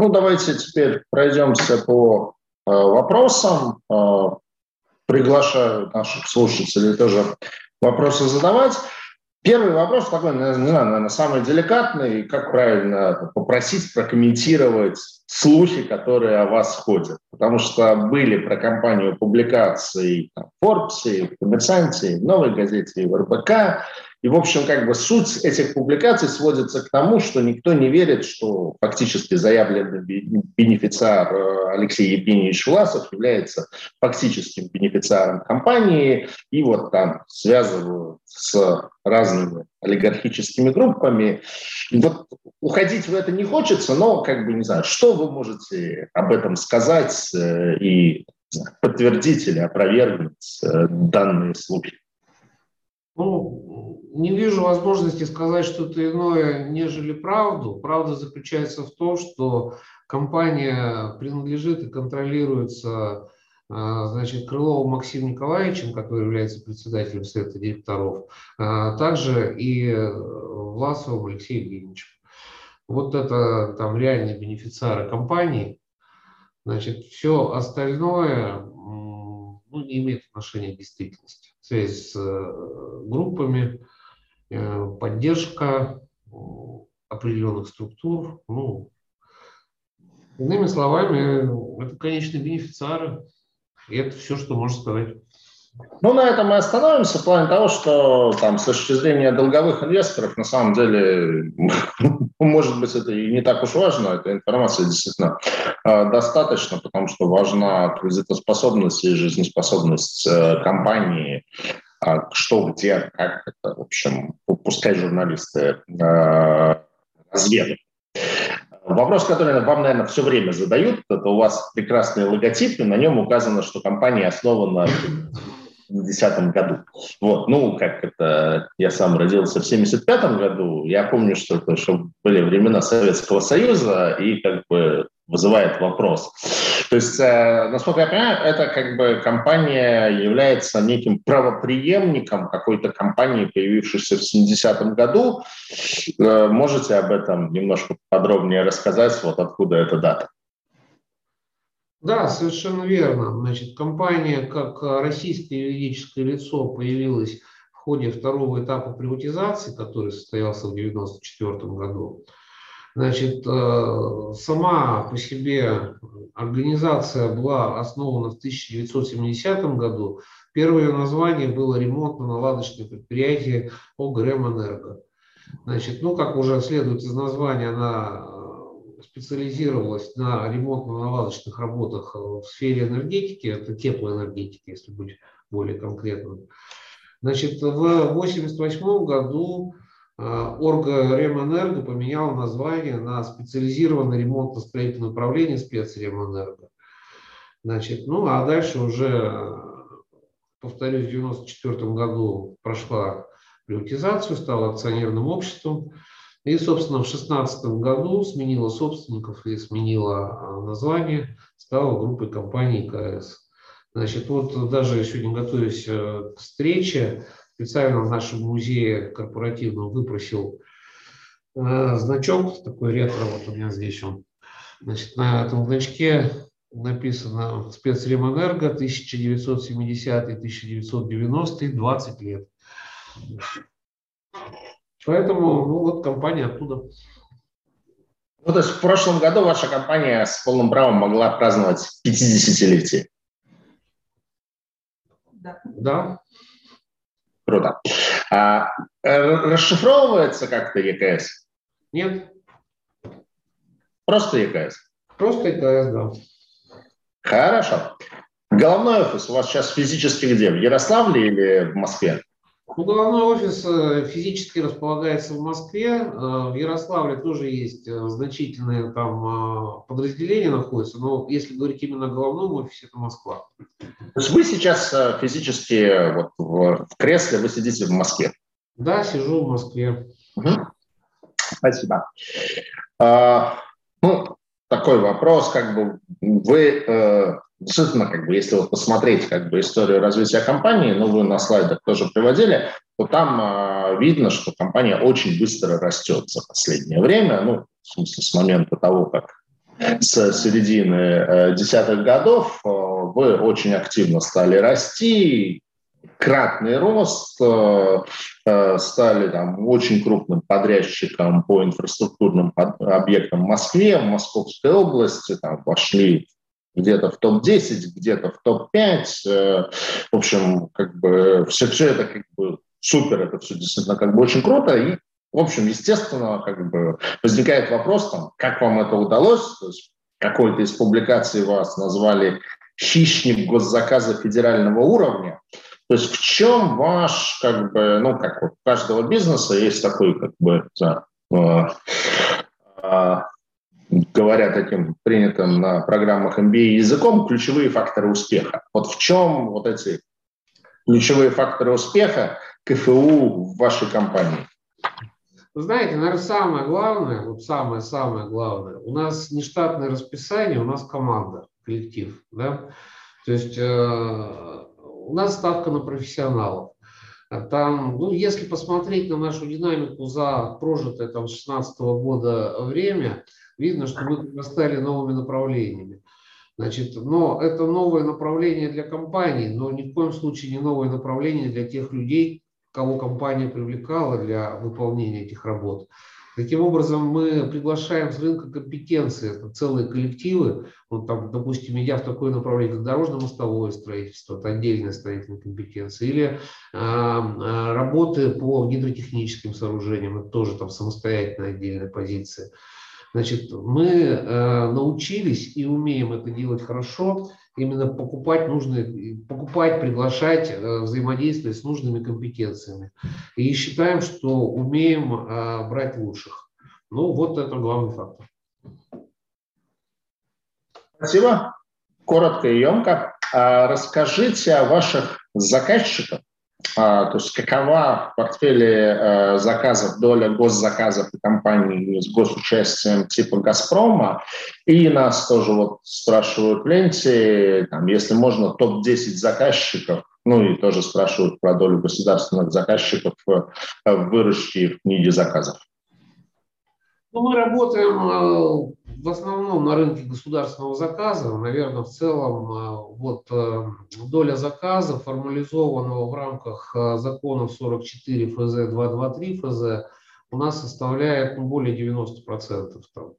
Ну, давайте теперь пройдемся по э, вопросам. Э, приглашаю наших слушателей тоже вопросы задавать. Первый вопрос такой, не знаю, наверное, самый деликатный. Как правильно попросить прокомментировать слухи, которые о вас ходят? Потому что были про компанию публикации в Forbes, в Коммерсанте, в Новой газете, в РБК. И, в общем, как бы суть этих публикаций сводится к тому, что никто не верит, что фактически заявленный бенефициар э, Алексей Евгеньевич Власов является фактическим бенефициаром компании, и вот там связывают с разными олигархическими группами. Вот уходить в это не хочется, но, как бы, не знаю, что вы можете об этом сказать э, и подтвердить или опровергнуть э, данные слухи? Ну, не вижу возможности сказать что-то иное, нежели правду. Правда заключается в том, что компания принадлежит и контролируется а, значит, Крыловым Максимом Николаевичем, который является председателем Совета директоров, а также и Власовым Алексеем Евгеньевичем. Вот это там реальные бенефициары компании. Значит, все остальное ну, не имеет отношения к действительности связь с э, группами, э, поддержка э, определенных структур. Ну, иными словами, это, конечно, бенефициары. И это все, что можно сказать. Ну, на этом мы остановимся в плане того, что там с точки зрения долговых инвесторов, на самом деле, может быть, это и не так уж важно, эта информация действительно э, достаточно, потому что важна кредитоспособность и жизнеспособность э, компании, а что, где, как это, в общем, пускай журналисты э, разведут. Вопрос, который вам, наверное, все время задают, это у вас прекрасный логотип, на нем указано, что компания основана 70 году. Вот, ну, как это, я сам родился в 75 году, я помню, что, это, что были времена Советского Союза, и как бы вызывает вопрос. То есть, э, насколько я понимаю, эта как бы компания является неким правоприемником какой-то компании, появившейся в 70-м году. Э, можете об этом немножко подробнее рассказать, вот откуда эта дата? Да, совершенно верно. Значит, компания как российское юридическое лицо появилась в ходе второго этапа приватизации, который состоялся в 1994 году. Значит, э, сама по себе организация была основана в 1970 году. Первое ее название было ремонтно-наладочное предприятие ОГРЭМ-Энерго. Значит, ну, как уже следует из названия, она специализировалась на ремонтно-наладочных работах в сфере энергетики, это теплоэнергетики, если быть более конкретным. Значит, в 1988 году а, Орга Ремэнерго поменял название на специализированное ремонтно-строительное управление спецремэнерго. Значит, ну а дальше уже, повторюсь, в 1994 году прошла приватизацию, стала акционерным обществом. И, собственно, в 2016 году сменила собственников и сменила а, название, стала группой компаний КС. Значит, вот даже сегодня готовясь э, к встрече, специально в нашем музее корпоративном выпросил э, значок, такой ретро, вот у меня здесь он. Значит, на этом значке написано спецремэнерго 1970-1990, 20 лет. Поэтому, ну вот компания оттуда. Ну, то есть в прошлом году ваша компания с полным правом могла праздновать 50-летие? Да. Да. Круто. А, э, расшифровывается как-то ЕКС? Нет. Просто ЕКС? Просто ЕКС, да. Хорошо. Головной офис у вас сейчас физически где? В Ярославле или в Москве? Ну, головной офис э, физически располагается в Москве. Э, в Ярославле тоже есть э, значительные там подразделения находятся, но если говорить именно о головном офисе, это Москва. То есть вы сейчас физически вот в кресле, вы сидите в Москве? Да, сижу в Москве. Угу. Спасибо. А, ну, такой вопрос, как бы вы действительно, как бы, если вот посмотреть как бы, историю развития компании, ну, вы на слайдах тоже приводили, то там э, видно, что компания очень быстро растет за последнее время, ну, в смысле, с момента того, как с середины э, десятых годов вы очень активно стали расти, кратный рост, стали там очень крупным подрядчиком по инфраструктурным объектам в Москве, в Московской области, там вошли где-то в топ-10, где-то в топ-5. В общем, как бы все, все это как бы супер, это все действительно как бы очень круто. И, в общем, естественно, как бы возникает вопрос, там, как вам это удалось. То есть какой-то из публикаций вас назвали хищник госзаказа федерального уровня. То есть в чем ваш, как бы, ну, как у каждого бизнеса есть такой, как бы, да, э, э, говоря таким принятым на программах MBA языком, ключевые факторы успеха. Вот в чем вот эти ключевые факторы успеха КФУ в вашей компании? Вы знаете, наверное, самое главное, вот самое-самое главное, у нас не штатное расписание, у нас команда, коллектив. Да? То есть э, у нас ставка на профессионалов. Там, ну, если посмотреть на нашу динамику за прожитое там, с 2016 года время, видно, что мы стали новыми направлениями. Значит, но это новое направление для компании, но ни в коем случае не новое направление для тех людей, кого компания привлекала для выполнения этих работ. Таким образом, мы приглашаем с рынка компетенции, это целые коллективы, вот там, допустим, идя в такое направление, как дорожно-мостовое строительство, это отдельная строительная компетенция, или э, работы по гидротехническим сооружениям, это тоже там самостоятельная отдельная позиция. Значит, мы э, научились и умеем это делать хорошо, именно покупать нужные, покупать, приглашать, э, взаимодействовать с нужными компетенциями. И считаем, что умеем э, брать лучших. Ну, вот это главный фактор. Спасибо. Коротко и емко. А расскажите о ваших заказчиках. А, то есть какова в портфеле э, заказов доля госзаказов и компаний с госучастием типа «Газпрома». И нас тоже вот спрашивают ленте, там, если можно, топ-10 заказчиков, ну и тоже спрашивают про долю государственных заказчиков в выручке в книге заказов. Ну, мы работаем э, в основном на рынке государственного заказа. Наверное, в целом э, вот э, доля заказа, формализованного в рамках законов 44 ФЗ, 223 ФЗ, у нас составляет ну, более 90%. Там.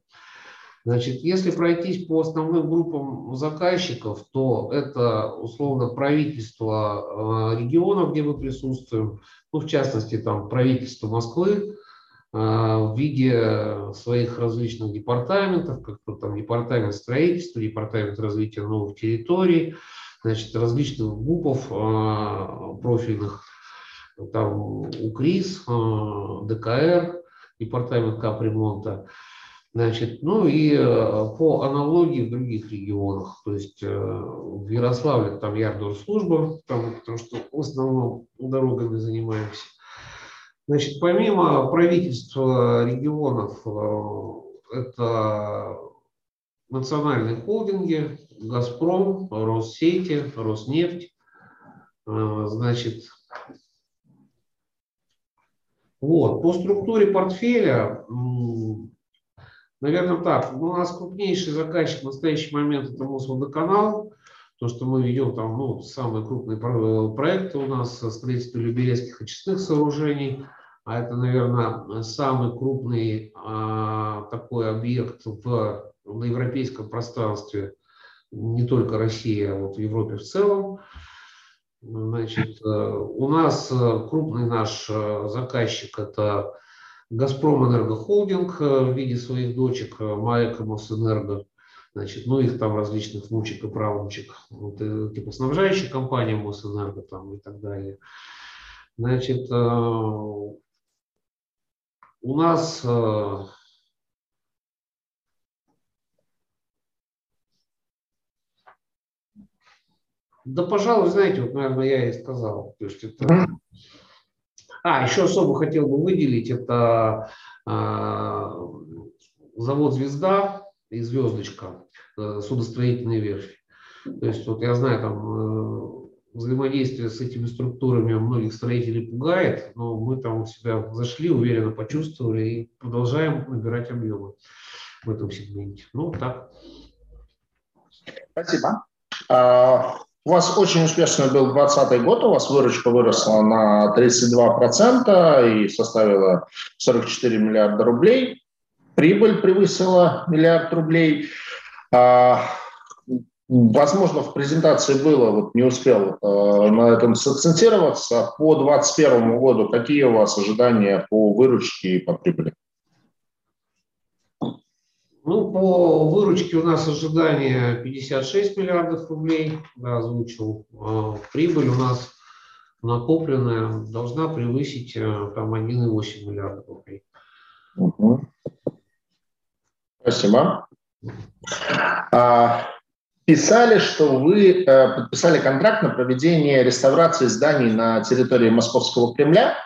Значит, если пройтись по основным группам заказчиков, то это условно правительство регионов, где мы присутствуем, ну, в частности, там правительство Москвы, в виде своих различных департаментов, как то там департамент строительства, департамент развития новых территорий, значит, различных ГУПов а, профильных, там УКРИС, а, ДКР, департамент капремонта, Значит, ну и по аналогии в других регионах, то есть в Ярославле там служба, там, потому что в основном дорогами занимаемся. Значит, помимо правительства регионов, э, это национальные холдинги, Газпром, Россети, Роснефть. Э, значит, вот, по структуре портфеля, наверное, так, у нас крупнейший заказчик в настоящий момент это Мосводоканал, то, что мы ведем там, ну, самые крупные проекты у нас, строительство люберецких очистных сооружений, а это, наверное, самый крупный а, такой объект в, на европейском пространстве, не только Россия, а вот в Европе в целом. Значит, э, у нас э, крупный наш э, заказчик – это «Газпром Энергохолдинг» в виде своих дочек «МАЭК» и «Мосэнерго». Значит, ну, их там различных внучек и правнучек, вот, типа снабжающая компания Мосэнерго там и так далее. Значит, у нас э, Да, пожалуй, знаете, вот, наверное, я и сказал. То есть это... А, еще особо хотел бы выделить, это а, завод «Звезда» и «Звездочка», э, судостроительные верфи. То есть вот я знаю, там э, взаимодействие с этими структурами многих строителей пугает, но мы там у себя зашли, уверенно почувствовали и продолжаем набирать объемы. в этом сегменте. Ну, так. Спасибо. А, у вас очень успешный был 2020 год, у вас выручка выросла на 32% и составила 44 миллиарда рублей. Прибыль превысила миллиард рублей. А, возможно, в презентации было, вот не успел э, на этом сакцентироваться. По 2021 году какие у вас ожидания по выручке и по прибыли? Ну, по выручке у нас ожидание 56 миллиардов рублей, да, озвучил. А прибыль у нас накопленная должна превысить э, там 1,8 миллиарда рублей. Угу. Спасибо. А, писали, что вы э, подписали контракт на проведение реставрации зданий на территории Московского Кремля.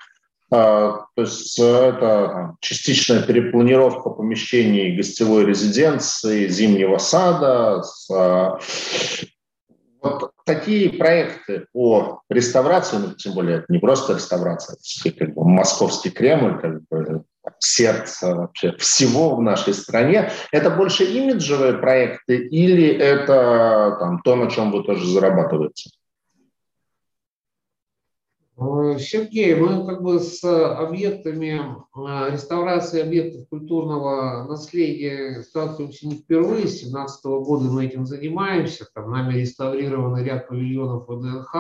А, то есть это частичная перепланировка помещений гостевой резиденции, зимнего сада. А, вот такие проекты по реставрации, ну, тем более это не просто реставрация, это как бы московский Кремль, как бы сердце вообще всего в нашей стране. Это больше имиджевые проекты или это там, то, на чем вы тоже зарабатываете? Э, Сергей, мы как бы с объектами э, реставрации объектов культурного наследия сталкиваемся не впервые. С 2017 года мы этим занимаемся. Там нами реставрирован ряд павильонов ВДНХ.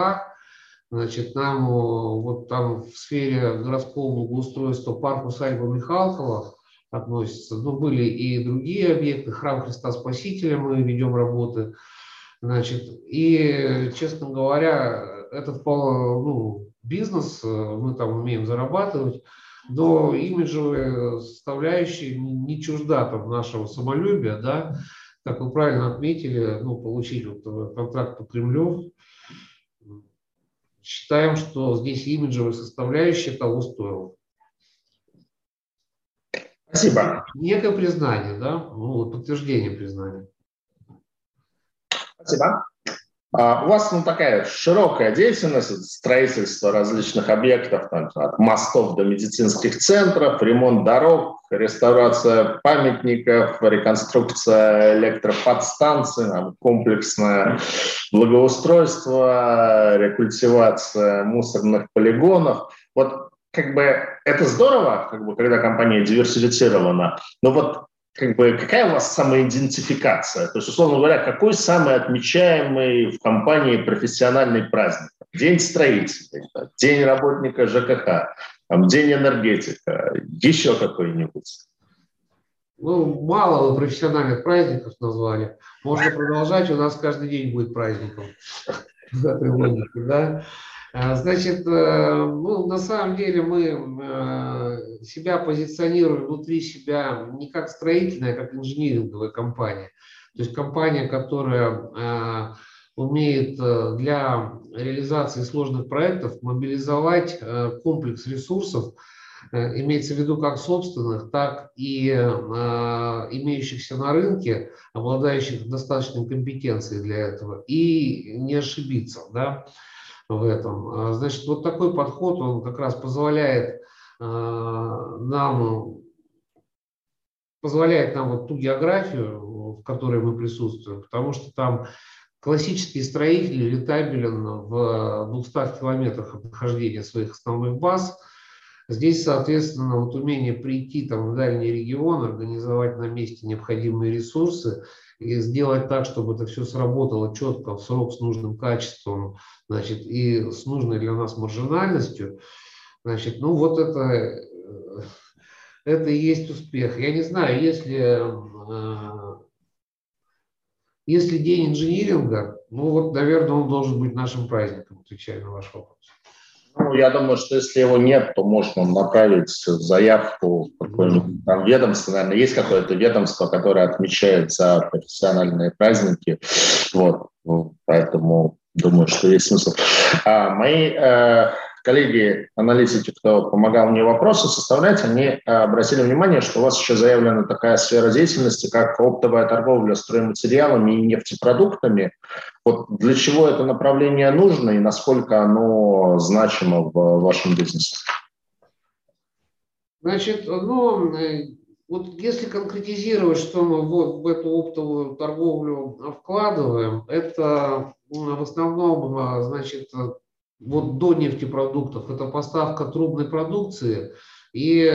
Значит, нам вот там в сфере городского благоустройства парк усадьба Михалкова относится. Но были и другие объекты. Храм Христа Спасителя мы ведем работы. Значит, и, честно говоря, это ну, бизнес, э, мы там умеем зарабатывать, но имиджевая составляющая не чужда там нашего самолюбия, да, как вы правильно отметили, ну, получить вот э, контракт по Кремлю, считаем, что здесь имиджевая составляющая того стоила. Спасибо. Некое признание, да, ну, подтверждение признания. Спасибо. А, у вас ну, такая широкая деятельность, строительство различных объектов, от мостов до медицинских центров, ремонт дорог, реставрация памятников, реконструкция электроподстанций, комплексное благоустройство, рекультивация мусорных полигонов. Вот как бы это здорово, как бы, когда компания диверсифицирована, но вот как бы, какая у вас самоидентификация? То есть, условно говоря, какой самый отмечаемый в компании профессиональный праздник? День строителей, день работника ЖКХ, там, день энергетика, еще какой-нибудь? Ну, мало вы профессиональных праздников назвали. Можно продолжать, у нас каждый день будет праздником. Да? А, значит, э, ну, на самом деле мы э, себя позиционируем внутри себя не как строительная, а как инжиниринговая компания. То есть компания, которая э, умеет для реализации сложных проектов мобилизовать комплекс ресурсов, имеется в виду как собственных, так и имеющихся на рынке, обладающих достаточной компетенцией для этого, и не ошибиться. Да? В этом. А, значит, вот такой подход, он как раз позволяет а, нам позволяет нам вот ту географию, в которой мы присутствуем, потому что там классический строитель летабелен в 200 километрах от нахождения своих основных баз. Здесь, соответственно, вот умение прийти там, в дальний регион, организовать на месте необходимые ресурсы и сделать так, чтобы это все сработало четко, в срок с нужным качеством, значит, и с нужной для нас маржинальностью, значит, ну вот это, э, это и есть успех. Я не знаю, если, э, если день инжиниринга, ну вот, наверное, он должен быть нашим праздником, отвечая на ваш вопрос. Ну, я думаю, что если его нет, то можно направить заявку какое-нибудь там ведомство. Наверное, есть какое-то ведомство, которое отмечает за профессиональные праздники. Вот. Поэтому думаю, что есть смысл. А, мои э, коллеги-аналитики, кто помогал мне вопросы составлять, они э, обратили внимание, что у вас еще заявлена такая сфера деятельности, как оптовая торговля стройматериалами и нефтепродуктами. Вот для чего это направление нужно и насколько оно значимо в вашем бизнесе? Значит, ну, вот если конкретизировать, что мы вот в эту оптовую торговлю вкладываем, это в основном, значит, вот до нефтепродуктов, это поставка трубной продукции и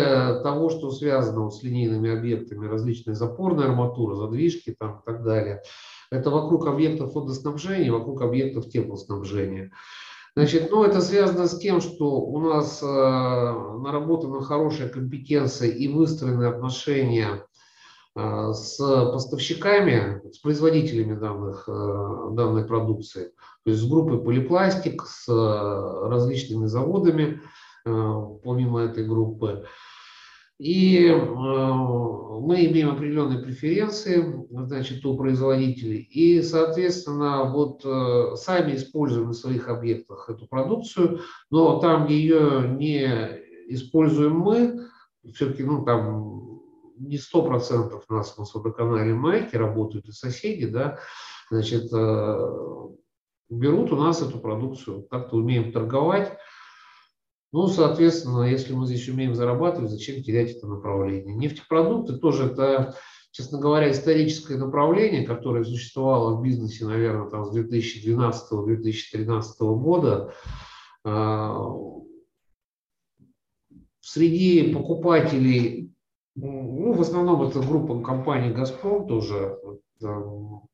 того, что связано с линейными объектами, различные запорные арматуры, задвижки там и так далее. Это вокруг объектов водоснабжения, вокруг объектов теплоснабжения. Значит, ну, это связано с тем, что у нас э, наработана хорошая компетенция и выстроены отношения э, с поставщиками, с производителями данных, э, данной продукции, то есть с группой полипластик, с э, различными заводами, э, помимо этой группы. И э, мы имеем определенные преференции значит, у производителей. И, соответственно, вот э, сами используем на своих объектах эту продукцию, но там ее не используем мы, все-таки ну, там не сто процентов у нас на водоканале Майки работают и соседи, да, значит, э, берут у нас эту продукцию, как-то умеем торговать, ну, соответственно, если мы здесь умеем зарабатывать, зачем терять это направление? Нефтепродукты тоже это, честно говоря, историческое направление, которое существовало в бизнесе, наверное, там, с 2012-2013 года. А, среди покупателей, ну, в основном это группа компаний «Газпром», тоже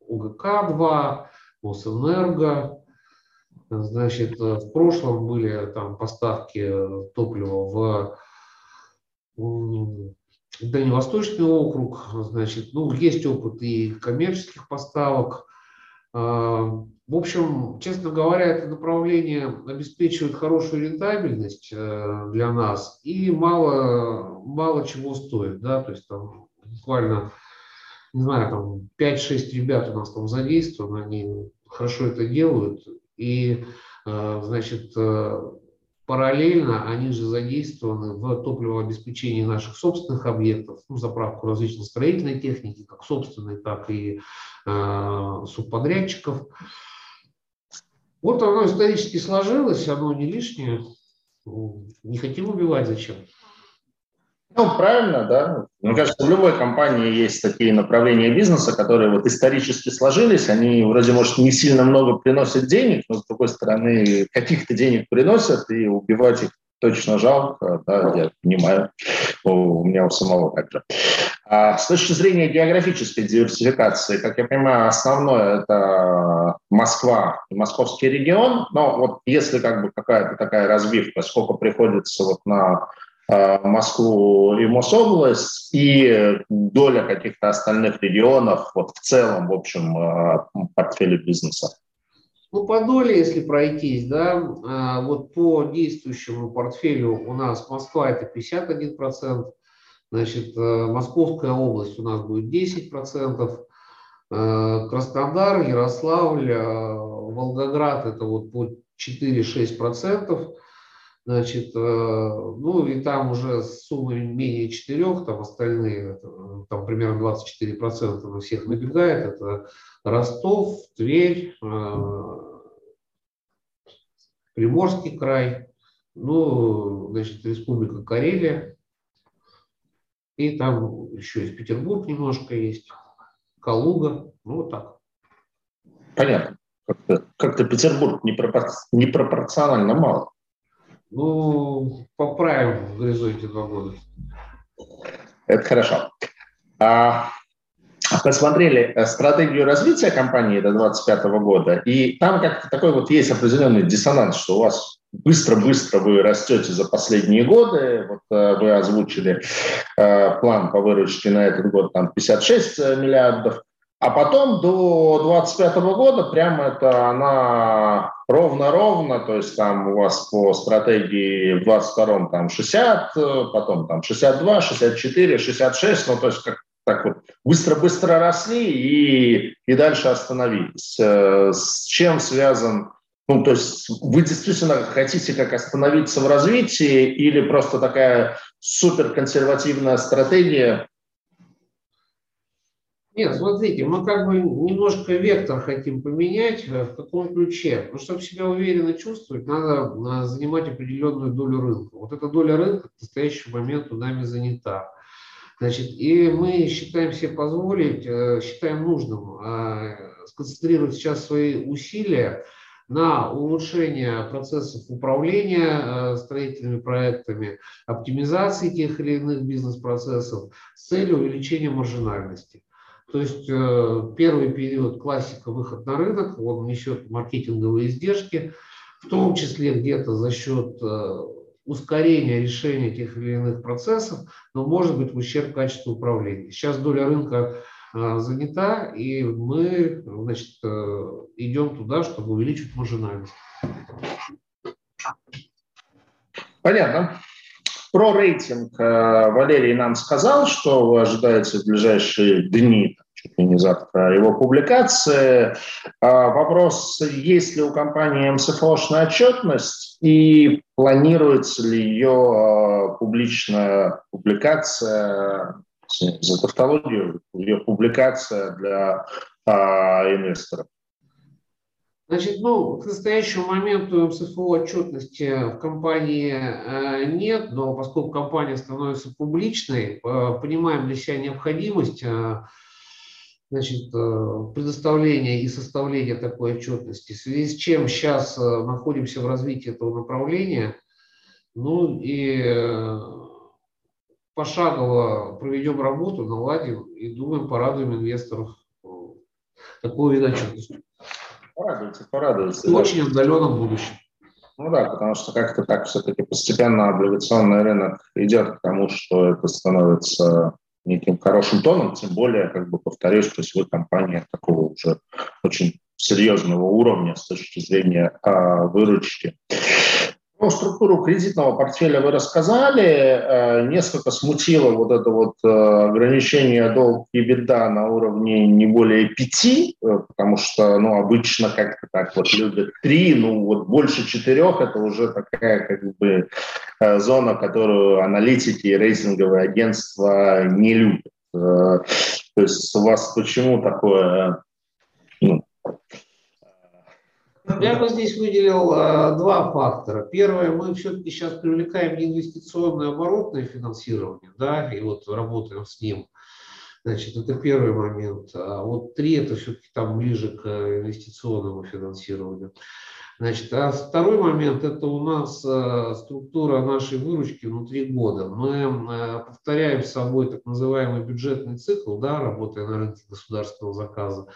УГК-2, Мосэнерго, Значит, э, в прошлом были там поставки топлива в Дальневосточный округ, значит, ну, есть опыт и коммерческих поставок. А, в общем, честно говоря, это направление обеспечивает хорошую рентабельность э, для нас и мало, мало чего стоит, да, то есть там буквально, не знаю, там 5-6 ребят у нас там задействованы, они хорошо это делают, и, э, значит, э, параллельно они же задействованы в топливообеспечении наших собственных объектов, ну, заправку различной строительной техники, как собственной, так и э, субподрядчиков. Вот оно исторически сложилось, оно не лишнее. Не хотим убивать зачем. Ну, правильно, да. Мне кажется, в любой компании есть такие направления бизнеса, которые вот исторически сложились. Они вроде, может, не сильно много приносят денег, но, с другой стороны, каких-то денег приносят, и убивать их точно жалко, да, я понимаю, у меня у самого также. А с точки зрения географической диверсификации, как я понимаю, основное это Москва и московский регион, но вот если как бы какая-то такая разбивка, сколько приходится вот на Москву и Мособласть, и доля каких-то остальных регионов вот в целом, в общем, э, портфеля бизнеса? Ну, по доле, если пройтись, да, э, вот по действующему портфелю у нас Москва это 51%, значит, Московская область у нас будет 10%, Краснодар, Ярославль, Волгоград это вот по 4-6%, Значит, э, ну и там уже сумма менее 4, там остальные, там примерно 24% на всех набегает. Это Ростов, Тверь, э, Приморский край, ну, значит, Республика Карелия. И там еще из Петербург немножко есть, Калуга, ну вот так. Понятно. Как-то, как-то Петербург непропорционально мало. Ну, поправим в горизонте два года. Это хорошо. А, посмотрели э, стратегию развития компании до 2025 года, и там как-то такой вот есть определенный диссонанс, что у вас быстро-быстро вы растете за последние годы. Вот э, вы озвучили э, план по выручке на этот год там 56 миллиардов, а потом до 25 года прямо это она ровно-ровно, то есть там у вас по стратегии в 22 там 60, потом там 62, 64, 66, ну то есть как так вот быстро-быстро росли и, и дальше остановились. Э, с чем связан ну, то есть вы действительно хотите как остановиться в развитии или просто такая суперконсервативная стратегия нет, смотрите, мы как бы немножко вектор хотим поменять. Э, в каком ключе? Ну, чтобы себя уверенно чувствовать, надо занимать определенную долю рынка. Вот эта доля рынка в настоящий момент у нами занята. Значит, и мы считаем себе позволить, э, считаем нужным сконцентрировать сейчас свои усилия на улучшение процессов управления строительными проектами, оптимизации тех или иных бизнес-процессов с целью увеличения маржинальности. То есть э, первый период классика выход на рынок, он несет маркетинговые издержки, в том числе где-то за счет э, ускорения решения тех или иных процессов, но может быть в ущерб качеству управления. Сейчас доля рынка э, занята, и мы значит, идем туда, чтобы увеличить маржинальность. Понятно. Про рейтинг э, Валерий нам сказал, что вы ожидаете в ближайшие дни, чуть ли не завтра, его публикации. А вопрос, есть ли у компании МСФОшная отчетность и планируется ли ее э, публичная публикация, за тавтологию, ее публикация для а, инвесторов? Значит, ну, к настоящему моменту МСФО отчетности в компании э, нет, но поскольку компания становится публичной, э, понимаем для себя необходимость э, значит, предоставления и составления такой отчетности, в связи с чем сейчас находимся в развитии этого направления, ну и пошагово проведем работу, наладим и думаем, порадуем инвесторов такой вид отчетности. Порадуйте, порадуйте. В очень отдаленном будущем. Ну да, потому что как-то так все-таки постепенно облигационный рынок идет к тому, что это становится неким хорошим тоном, тем более, как бы повторюсь, что сегодня компания такого уже очень серьезного уровня с точки зрения а, выручки. Ну, структуру кредитного портфеля вы рассказали. Э, несколько смутило вот это вот э, ограничение долг и беда на уровне не более пяти, э, потому что, ну, обычно как-то так вот любят три, ну, вот больше четырех, это уже такая как бы зона, которую аналитики и рейтинговые агентства не любят. То есть у вас почему такое ну, я бы здесь выделил а, два фактора. Первое, мы все-таки сейчас привлекаем инвестиционное, оборотное финансирование, да, и вот работаем с ним. Значит, это первый момент. А вот три это все-таки там ближе к инвестиционному финансированию. Значит, а второй момент – это у нас э, структура нашей выручки внутри года. Мы э, повторяем с собой так называемый бюджетный цикл, да, работая на рынке государственного заказа.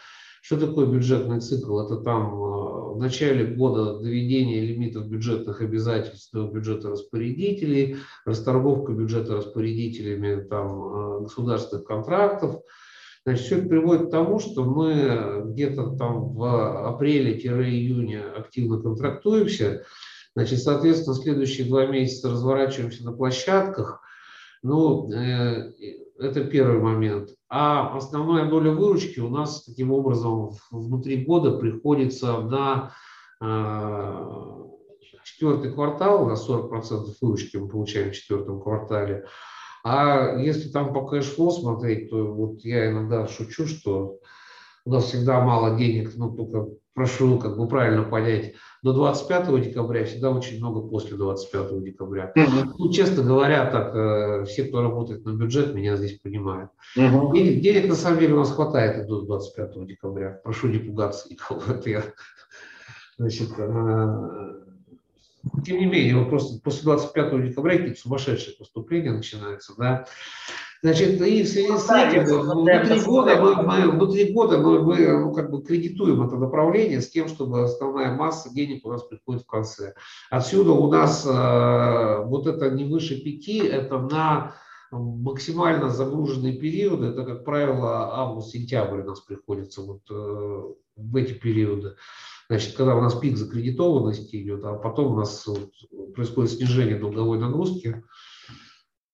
Что такое бюджетный цикл? Это там э, в начале года доведение лимитов бюджетных обязательств до бюджета распорядителей, расторговка бюджета распорядителями там, э, государственных контрактов. Значит, все это приводит к тому, что мы где-то там в апреле-июне активно контрактуемся. Значит, соответственно, следующие два месяца разворачиваемся на площадках. Ну, э, это первый момент. А основная доля выручки у нас таким образом внутри года приходится на э, четвертый квартал, у нас 40% выручки мы получаем в четвертом квартале. А если там по cash flow смотреть, то вот я иногда шучу, что у нас всегда мало денег, ну только прошу как бы правильно понять, до 25 декабря, всегда очень много после 25 декабря. Угу. Ну, честно говоря, так, э, все, кто работает на бюджет, меня здесь понимают. Угу. Денег, денег на самом деле у нас хватает до 25 декабря. Прошу не пугаться никого. Это я, значит, э, тем не менее, просто после 25 декабря какие-то сумасшедшие поступления начинаются, да. Значит, и в связи с этим внутри года мы, мы, внутри года мы, мы ну, как бы кредитуем это направление с тем, чтобы основная масса денег у нас приходит в конце. Отсюда у нас э, вот это не выше пяти, это на максимально загруженные периоды, это, как правило, август-сентябрь у нас приходится вот э, в эти периоды. Значит, когда у нас пик закредитованности идет, а потом у нас вот происходит снижение долговой нагрузки,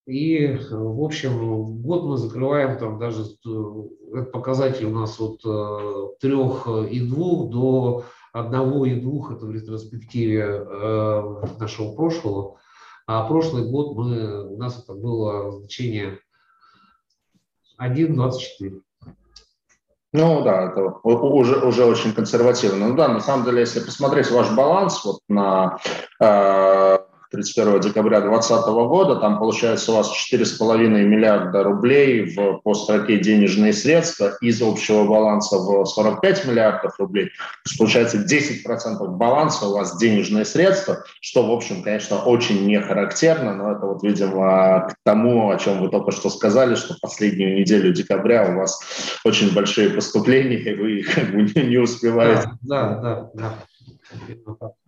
и, в общем, год мы закрываем там даже, этот показатель у нас от 3,2 э, до 1,2, это в ретроспективе э, нашего прошлого. А прошлый год мы, у нас это было значение 1,24. Ну да, это уже, уже очень консервативно. Ну да, на самом деле, если посмотреть ваш баланс вот на э, 31 декабря 2020 года. Там получается у вас 4,5 миллиарда рублей в, по строке денежные средства из общего баланса в 45 миллиардов рублей. То получается 10% баланса у вас денежные средства, что, в общем, конечно, очень не характерно, но это вот, видимо, к тому, о чем вы только что сказали, что последнюю неделю декабря у вас очень большие поступления, и вы как бы не успеваете. Да, да, да.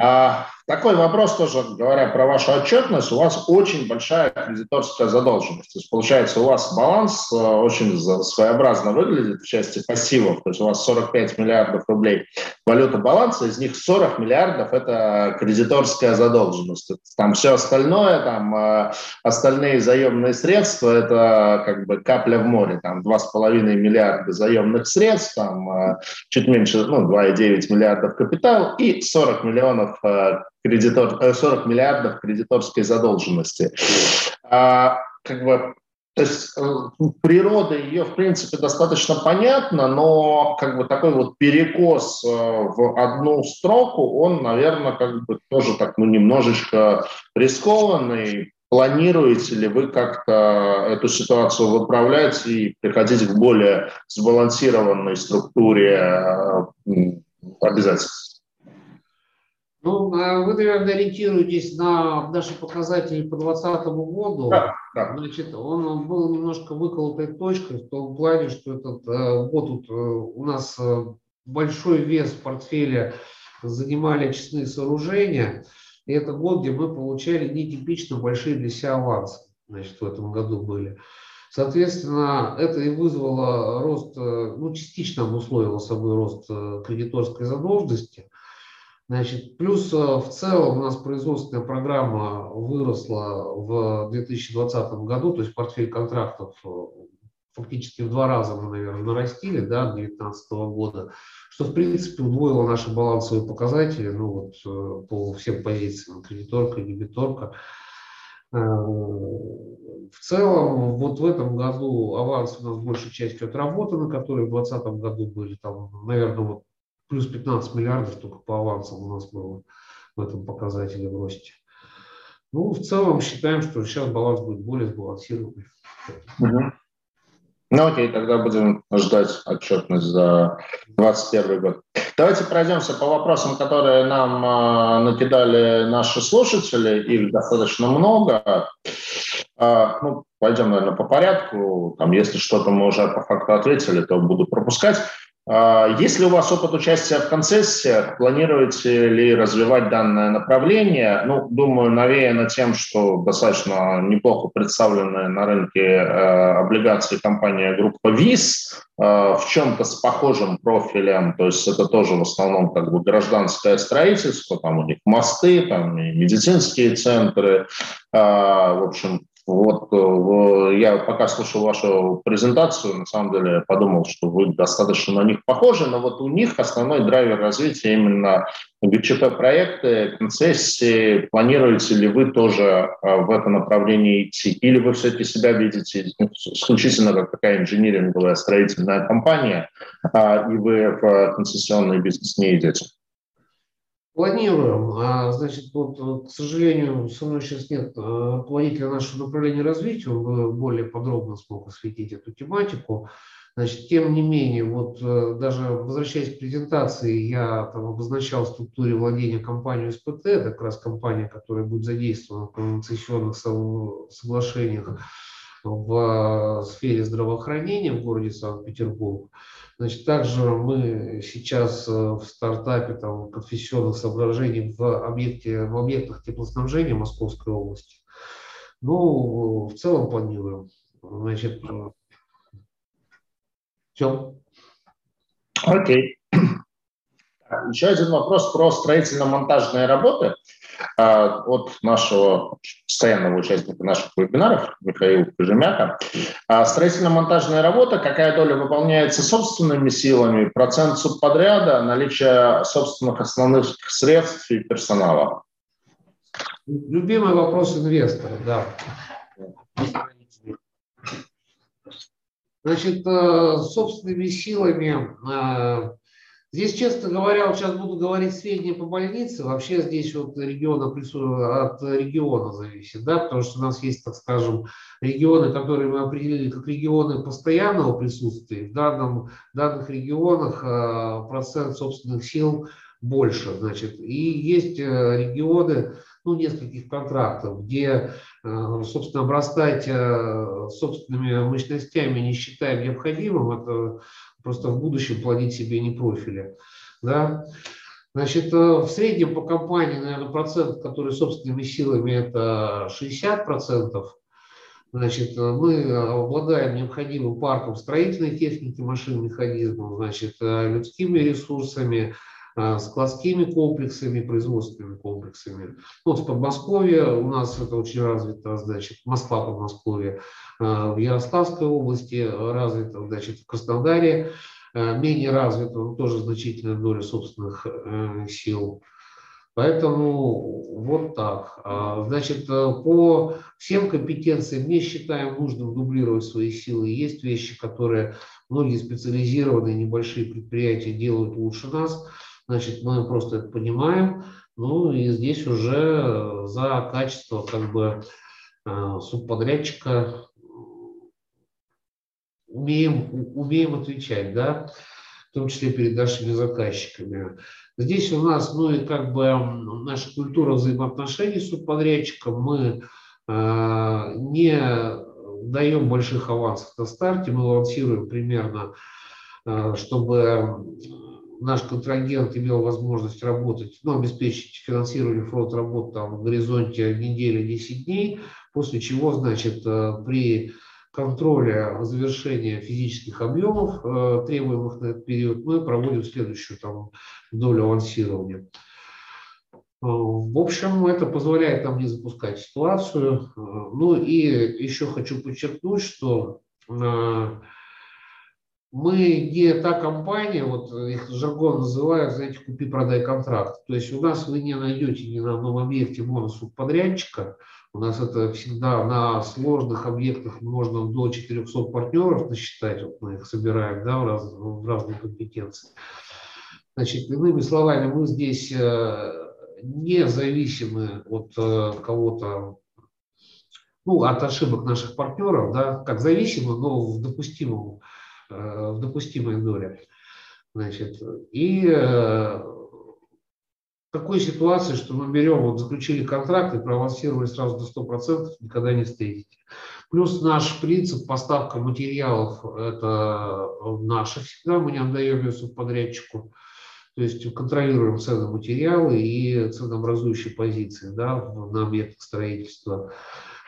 А, такой вопрос тоже, говоря про вашу отчетность, у вас очень большая кредиторская задолженность. То есть, получается, у вас баланс э, очень своеобразно выглядит в части пассивов. То есть у вас 45 миллиардов рублей валюта баланса, из них 40 миллиардов – это кредиторская задолженность. Там все остальное, там э, остальные заемные средства – это как бы капля в море. Там 2,5 миллиарда заемных средств, там э, чуть меньше, ну, 2,9 миллиардов капитал и 40 миллионов э, кредитор, 40 э, миллиардов кредиторской задолженности. А, как бы, то есть э, природа ее, в принципе, достаточно понятна, но как бы такой вот перекос в одну строку, он, наверное, как бы тоже так, ну, немножечко рискованный. Планируете ли вы как-то эту ситуацию выправлять и приходить к более сбалансированной структуре обязательств? Ну, а вы, наверное, ориентируетесь на наши показатели по 2020 году. Да, да. Значит, он был немножко выколотой точкой в том плане, что этот э, год тут, э, у нас э, большой вес в портфеле занимали очистные сооружения. И это год, где мы получали нетипично большие для себя авансы. Значит, в этом году были. Соответственно, это и вызвало рост, ну, частично обусловило собой рост кредиторской задолженности – Значит, плюс э, в целом у нас производственная программа выросла в 2020 году, то есть портфель контрактов э, фактически в два раза мы, наверное, нарастили, да, 2019 года, что, в принципе, удвоило наши балансовые показатели, ну, вот, э, по всем позициям, кредиторка, дебиторка. В целом, вот в этом году аванс у нас большей частью отработаны, которые в 2020 году были, там, наверное, вот плюс 15 миллиардов только по авансам у нас было в этом показателе в росте. Ну, в целом считаем, что сейчас баланс будет более сбалансированный. Угу. Ну окей, тогда будем ждать отчетность за 2021 год. Давайте пройдемся по вопросам, которые нам э, накидали наши слушатели. Их достаточно много. Э, ну, пойдем, наверное, по порядку. Там, если что-то мы уже по факту ответили, то буду пропускать. А, есть ли у вас опыт участия в концессиях? Планируете ли развивать данное направление? Ну, думаю, навеяно тем, что достаточно неплохо представлены на рынке э, облигации компания группа ВИЗ э, в чем-то с похожим профилем, то есть это тоже в основном как бы гражданское строительство, там у них мосты, там и медицинские центры, э, в общем, вот э, я пока слушал вашу презентацию, на самом деле подумал, что вы достаточно на них похожи, но вот у них основной драйвер развития именно ГЧП-проекты, концессии. Планируете ли вы тоже э, в это направление идти? Или вы все-таки себя видите исключительно как такая инжиниринговая строительная компания, а, и вы в концессионный бизнес не идете? Планируем. А, значит, вот, к сожалению, со мной сейчас нет а, руководителя нашего направления развития, он бы более подробно смог осветить эту тематику. Значит, тем не менее, вот э, даже возвращаясь к презентации, я там обозначал в структуре владения компанию СПТ, это как раз компания, которая будет задействована в концессионных соглашениях в а, сфере здравоохранения в городе Санкт-Петербург. Значит, также мы сейчас э, в стартапе там, конфессионных соображений в, объекте, в объектах теплоснабжения Московской области. Ну, в целом планируем. Значит, э, все. Окей. Еще один вопрос про строительно-монтажные работы. А, от нашего постоянного участника наших вебинаров Михаила Кожемяка. А, строительно-монтажная работа, какая доля выполняется собственными силами, процент субподряда, наличие собственных основных средств и персонала? Любимый вопрос инвестора, да. Значит, э, собственными силами э, Здесь, честно говоря, вот сейчас буду говорить сведения по больнице, вообще здесь вот региона, от региона зависит, да, потому что у нас есть, так скажем, регионы, которые мы определили как регионы постоянного присутствия. В, данном, в данных регионах э, процент собственных сил больше, значит, и есть э, регионы, ну, нескольких контрактов, где, э, собственно, обрастать собственными мощностями не считаем необходимым, это просто в будущем плодить себе не профили. Да? Значит, э, в среднем по компании, наверное, процент, который собственными силами, это 60%. Значит, э, мы обладаем необходимым парком строительной техники, машин, механизмов, значит, э, людскими ресурсами, складскими комплексами, производственными комплексами. Вот в Подмосковье у нас это очень развито, значит, Москва, Подмосковье, в Ярославской области развито, значит, в Краснодаре Э, менее развитым, тоже значительная доля собственных э, сил. Поэтому вот так. А, значит, э, по всем компетенциям не считаем нужным дублировать свои силы. Есть вещи, которые многие специализированные небольшие предприятия делают лучше нас. Значит, мы просто это понимаем. Ну и здесь уже за качество как бы субподрядчика умеем, умеем отвечать, да, в том числе перед нашими заказчиками. Здесь у нас, ну и как бы наша культура взаимоотношений с субподрядчиком, мы э, не даем больших авансов на старте, мы авансируем примерно, э, чтобы наш контрагент имел возможность работать, ну, обеспечить финансирование фронт работы там, в горизонте недели 10 дней, после чего, значит, э, при контроля завершения физических объемов, э, требуемых на этот период, мы проводим следующую там, долю авансирования. Э, в общем, это позволяет нам не запускать ситуацию. Ну и еще хочу подчеркнуть, что мы не та компания, вот их жаргон называют, знаете, купи-продай контракт. То есть у нас вы не найдете ни на одном объекте моносубподрядчика, подрядчика у нас это всегда на сложных объектах можно до 400 партнеров насчитать, вот мы их собираем да, в, раз, в разные компетенции. Значит, иными словами, мы здесь э, не зависимы от э, кого-то, ну, от ошибок наших партнеров, да, как зависимы, но в допустимом, в допустимой доле. Значит, и такой ситуации, что мы берем, вот заключили контракт и проавансировали сразу до 100%, никогда не встретите. Плюс наш принцип поставка материалов – это наше всегда, мы не отдаем ее субподрядчику. То есть контролируем цены материалы и ценообразующие позиции да, на объектах строительства.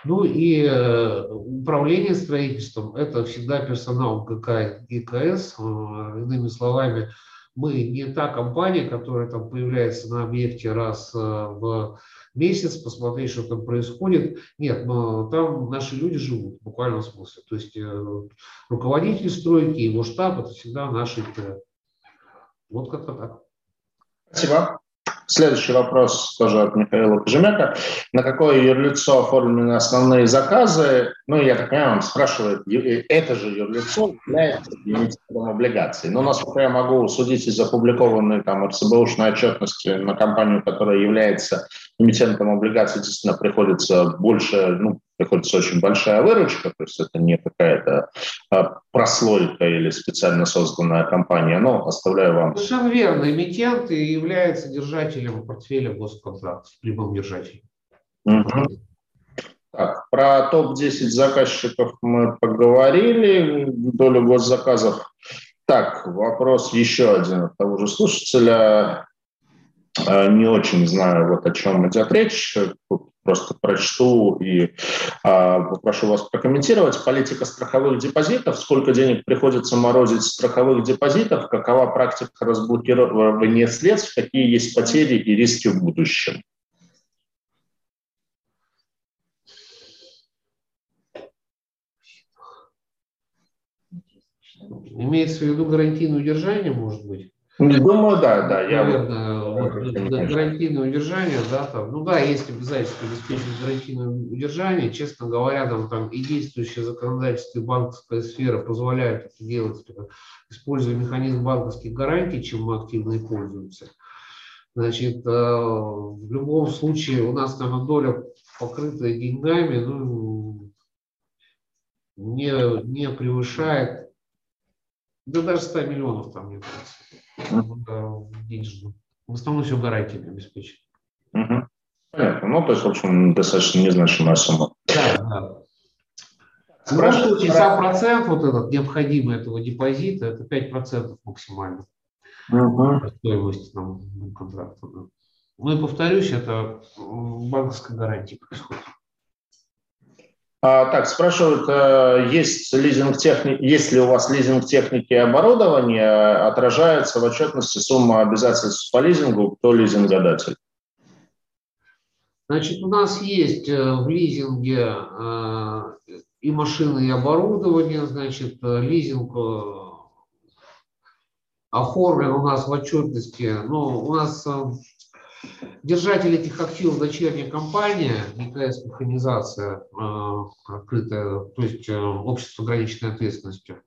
Ну и э, управление строительством – это всегда персонал ГК и ГКС. Э, иными словами, мы не та компания, которая там появляется на объекте раз э, в месяц, посмотреть, что там происходит. Нет, но там наши люди живут в буквальном смысле. То есть руководитель стройки, его штаб – это всегда наши Вот как-то так. Спасибо. Следующий вопрос тоже от Михаила Кожемяка. На какое юрлицо оформлены основные заказы? Ну, я так понимаю, он спрашивает, это же юрлицо является эмитентом облигаций. Но, насколько я могу судить из опубликованной там РСБУшной отчетности на компанию, которая является эмитентом облигаций, действительно приходится больше, ну, приходится очень большая выручка, то есть это не какая-то а, прослойка или специально созданная компания, но оставляю вам. Совершенно верно. Эмитент является держателем портфеля госконтрактов, любым держателем. Угу. Так, про топ-10 заказчиков мы поговорили, долю госзаказов. Так, вопрос еще один от того же слушателя. А, не очень знаю, вот о чем идет речь просто прочту и а, попрошу вас прокомментировать. Политика страховых депозитов, сколько денег приходится морозить страховых депозитов, какова практика разблокирования средств, какие есть потери и риски в будущем. Имеется в виду гарантийное удержание, может быть? Думаю, да, да. Я Наверное, вот, гарантийное удержание, да, там, ну да, есть обязательство обеспечить гарантийное удержание. Честно говоря, там, там и действующее законодательство, и банковская сфера позволяют это делать, используя механизм банковских гарантий, чем мы активно и пользуемся. Значит, э, в любом случае у нас, наверное, доля, покрытая деньгами, ну, не, не превышает, да даже 100 миллионов там, мне кажется, денежно. В основном все гарантиями обеспечено. Угу. Понятно. Ну, то есть, в общем, достаточно незначимая сумма. Да, да. В любом случае, сам процент вот этот необходимый этого депозита, это 5% максимально угу. стоимости там, контракта. Да. Ну и повторюсь, это банковская гарантия происходит. А, так, спрашивают, э, есть, лизинг техники, есть ли у вас лизинг техники и оборудования, отражается в отчетности сумма обязательств по лизингу, кто лизингодатель? Значит, у нас есть э, в лизинге э, и машины, и оборудование, значит, лизинг оформлен у нас в отчетности, но у нас Держатель этих активов дочерняя компания, НКС механизация э, открытая, то есть э, общество с ограниченной ответственностью.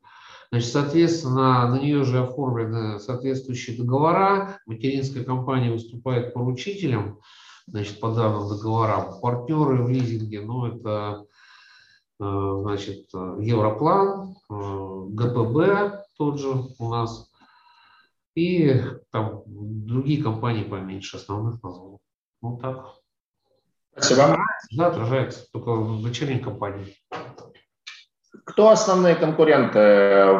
Значит, соответственно, на нее же оформлены соответствующие договора. Материнская компания выступает поручителем значит, по данным договорам. Партнеры в лизинге, ну, это э, значит, Европлан, ГПБ тот же у нас, и там другие компании поменьше основных назвал. Ну так. Спасибо. Да, отражается, только в дочерней компании. Кто основные конкуренты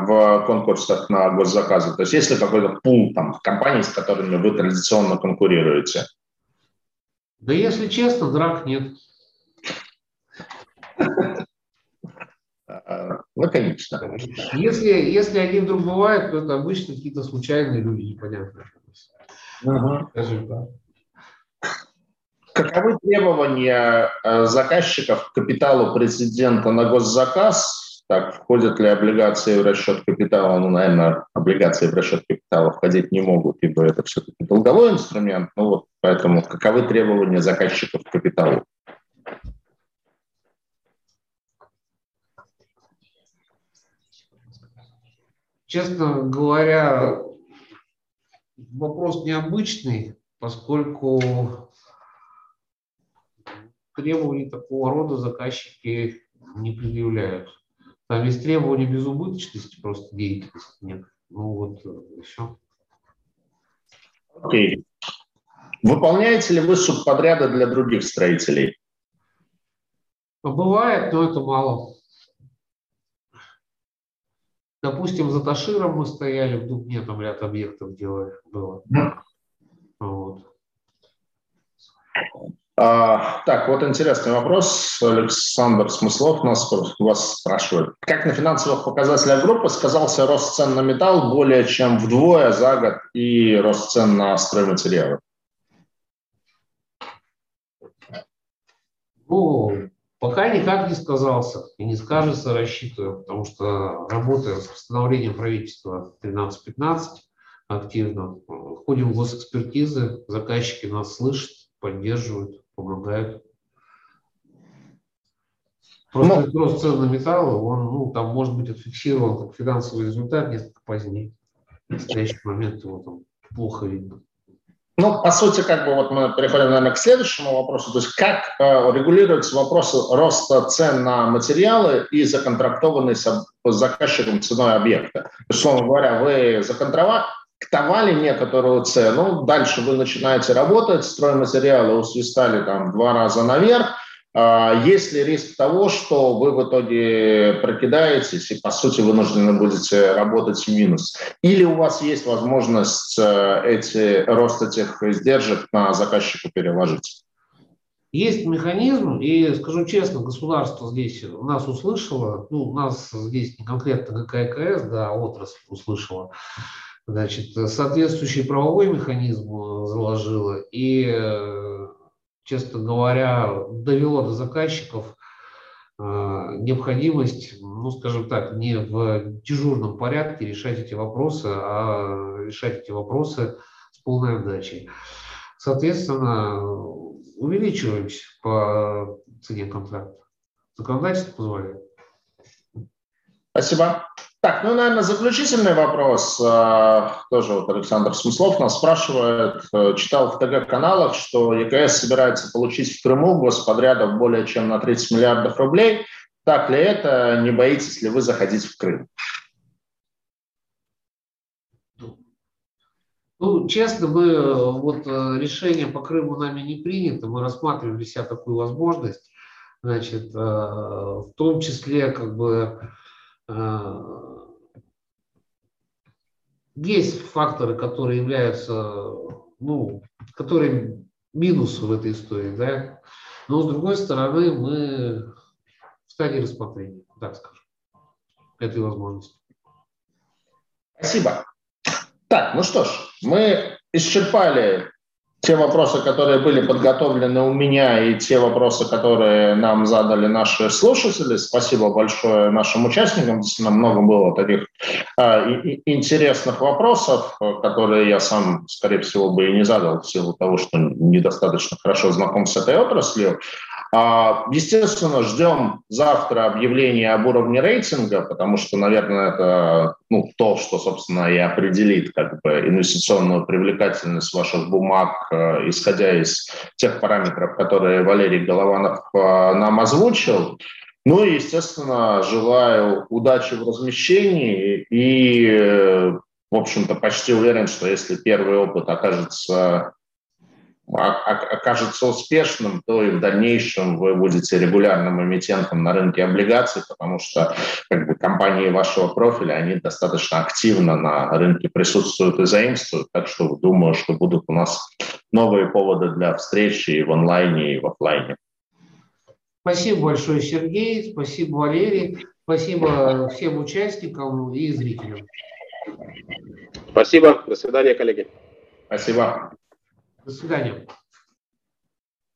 в конкурсах на госзаказы? То есть есть ли какой-то пул там, компаний, с которыми вы традиционно конкурируете? Да если честно, драк нет. Лаконично. Если, если они вдруг бывают, то это обычно какие-то случайные люди, непонятные. Угу. Каковы требования э, заказчиков к капиталу президента на госзаказ? Так, входят ли облигации в расчет капитала? Ну, наверное, облигации в расчет капитала входить не могут, ибо это все-таки долговой инструмент. Ну вот, поэтому каковы требования заказчиков к капиталу? Честно говоря, вопрос необычный, поскольку требований такого рода заказчики не предъявляют. Там есть требования безубыточности, просто деятельности нет. Ну вот, все. Окей. Выполняете ли вы субподряды для других строителей? Бывает, но это мало. Допустим, за Таширом мы стояли в Дубне, там ряд объектов делали, было. Вот. А, так, вот интересный вопрос. Александр Смыслов нас вас спрашивает. Как на финансовых показателях группы сказался рост цен на металл более чем вдвое за год и рост цен на стройматериалы? Ну, Пока никак не сказался и не скажется, рассчитываю, потому что работаем с постановлением правительства 13-15 активно, ходим в госэкспертизы, заказчики нас слышат, поддерживают, помогают. Просто ну, рост цен на металлы, он, ну, там может быть отфиксирован как финансовый результат несколько позднее. В настоящий момент его там плохо видно. Ну, по сути, как бы вот мы переходим, наверное, к следующему вопросу. То есть как э, регулируется вопрос роста цен на материалы и законтрактованный с, заказчиком ценой объекта? Условно говоря, вы законтрактовали некоторую цену, дальше вы начинаете работать, стройматериалы усвистали там два раза наверх, есть ли риск того, что вы в итоге прокидаетесь и, по сути, вынуждены будете работать в минус? Или у вас есть возможность э, эти, рост этих издержек на заказчика переложить? Есть механизм, и скажу честно, государство здесь нас услышало, ну, нас здесь не конкретно ГККС, да, отрасль услышала, значит, соответствующий правовой механизм заложила, и э, честно говоря, довело до заказчиков э, необходимость ну, скажем так, не в дежурном порядке решать эти вопросы, а решать эти вопросы с полной отдачей. Соответственно, увеличиваемся по цене контракта. Законодательство позволяет. Спасибо. Так, ну, наверное, заключительный вопрос. А, тоже вот Александр Смыслов нас спрашивает. Э, читал в ТГ-каналах, что ЕКС собирается получить в Крыму господрядов более чем на 30 миллиардов рублей. Так ли это? Не боитесь ли вы заходить в Крым? Ну, честно, мы вот э, решение по Крыму нами не принято. Мы рассматривали себя такую возможность. Значит, э, в том числе, как бы, есть факторы, которые являются, ну, которые минусы в этой истории, да. Но с другой стороны, мы в стадии рассмотрения, так скажем, этой возможности. Спасибо. Так, ну что ж, мы исчерпали те вопросы, которые были подготовлены у меня, и те вопросы, которые нам задали наши слушатели. Спасибо большое нашим участникам. Действительно, много было таких э, интересных вопросов, которые я сам, скорее всего, бы и не задал в силу того, что недостаточно хорошо знаком с этой отраслью. А, естественно, ждем завтра объявления об уровне рейтинга, потому что, наверное, это ну, то, что, собственно, и определит как бы, инвестиционную привлекательность ваших бумаг, э, исходя из тех параметров, которые Валерий Голованов э, нам озвучил. Ну и, естественно, желаю удачи в размещении и, э, в общем-то, почти уверен, что если первый опыт окажется окажется успешным, то и в дальнейшем вы будете регулярным эмитентом на рынке облигаций, потому что как бы, компании вашего профиля, они достаточно активно на рынке присутствуют и заимствуют, так что думаю, что будут у нас новые поводы для встречи и в онлайне, и в офлайне. Спасибо большое, Сергей, спасибо, Валерий, спасибо всем участникам и зрителям. Спасибо, до свидания, коллеги. Спасибо. До свидания.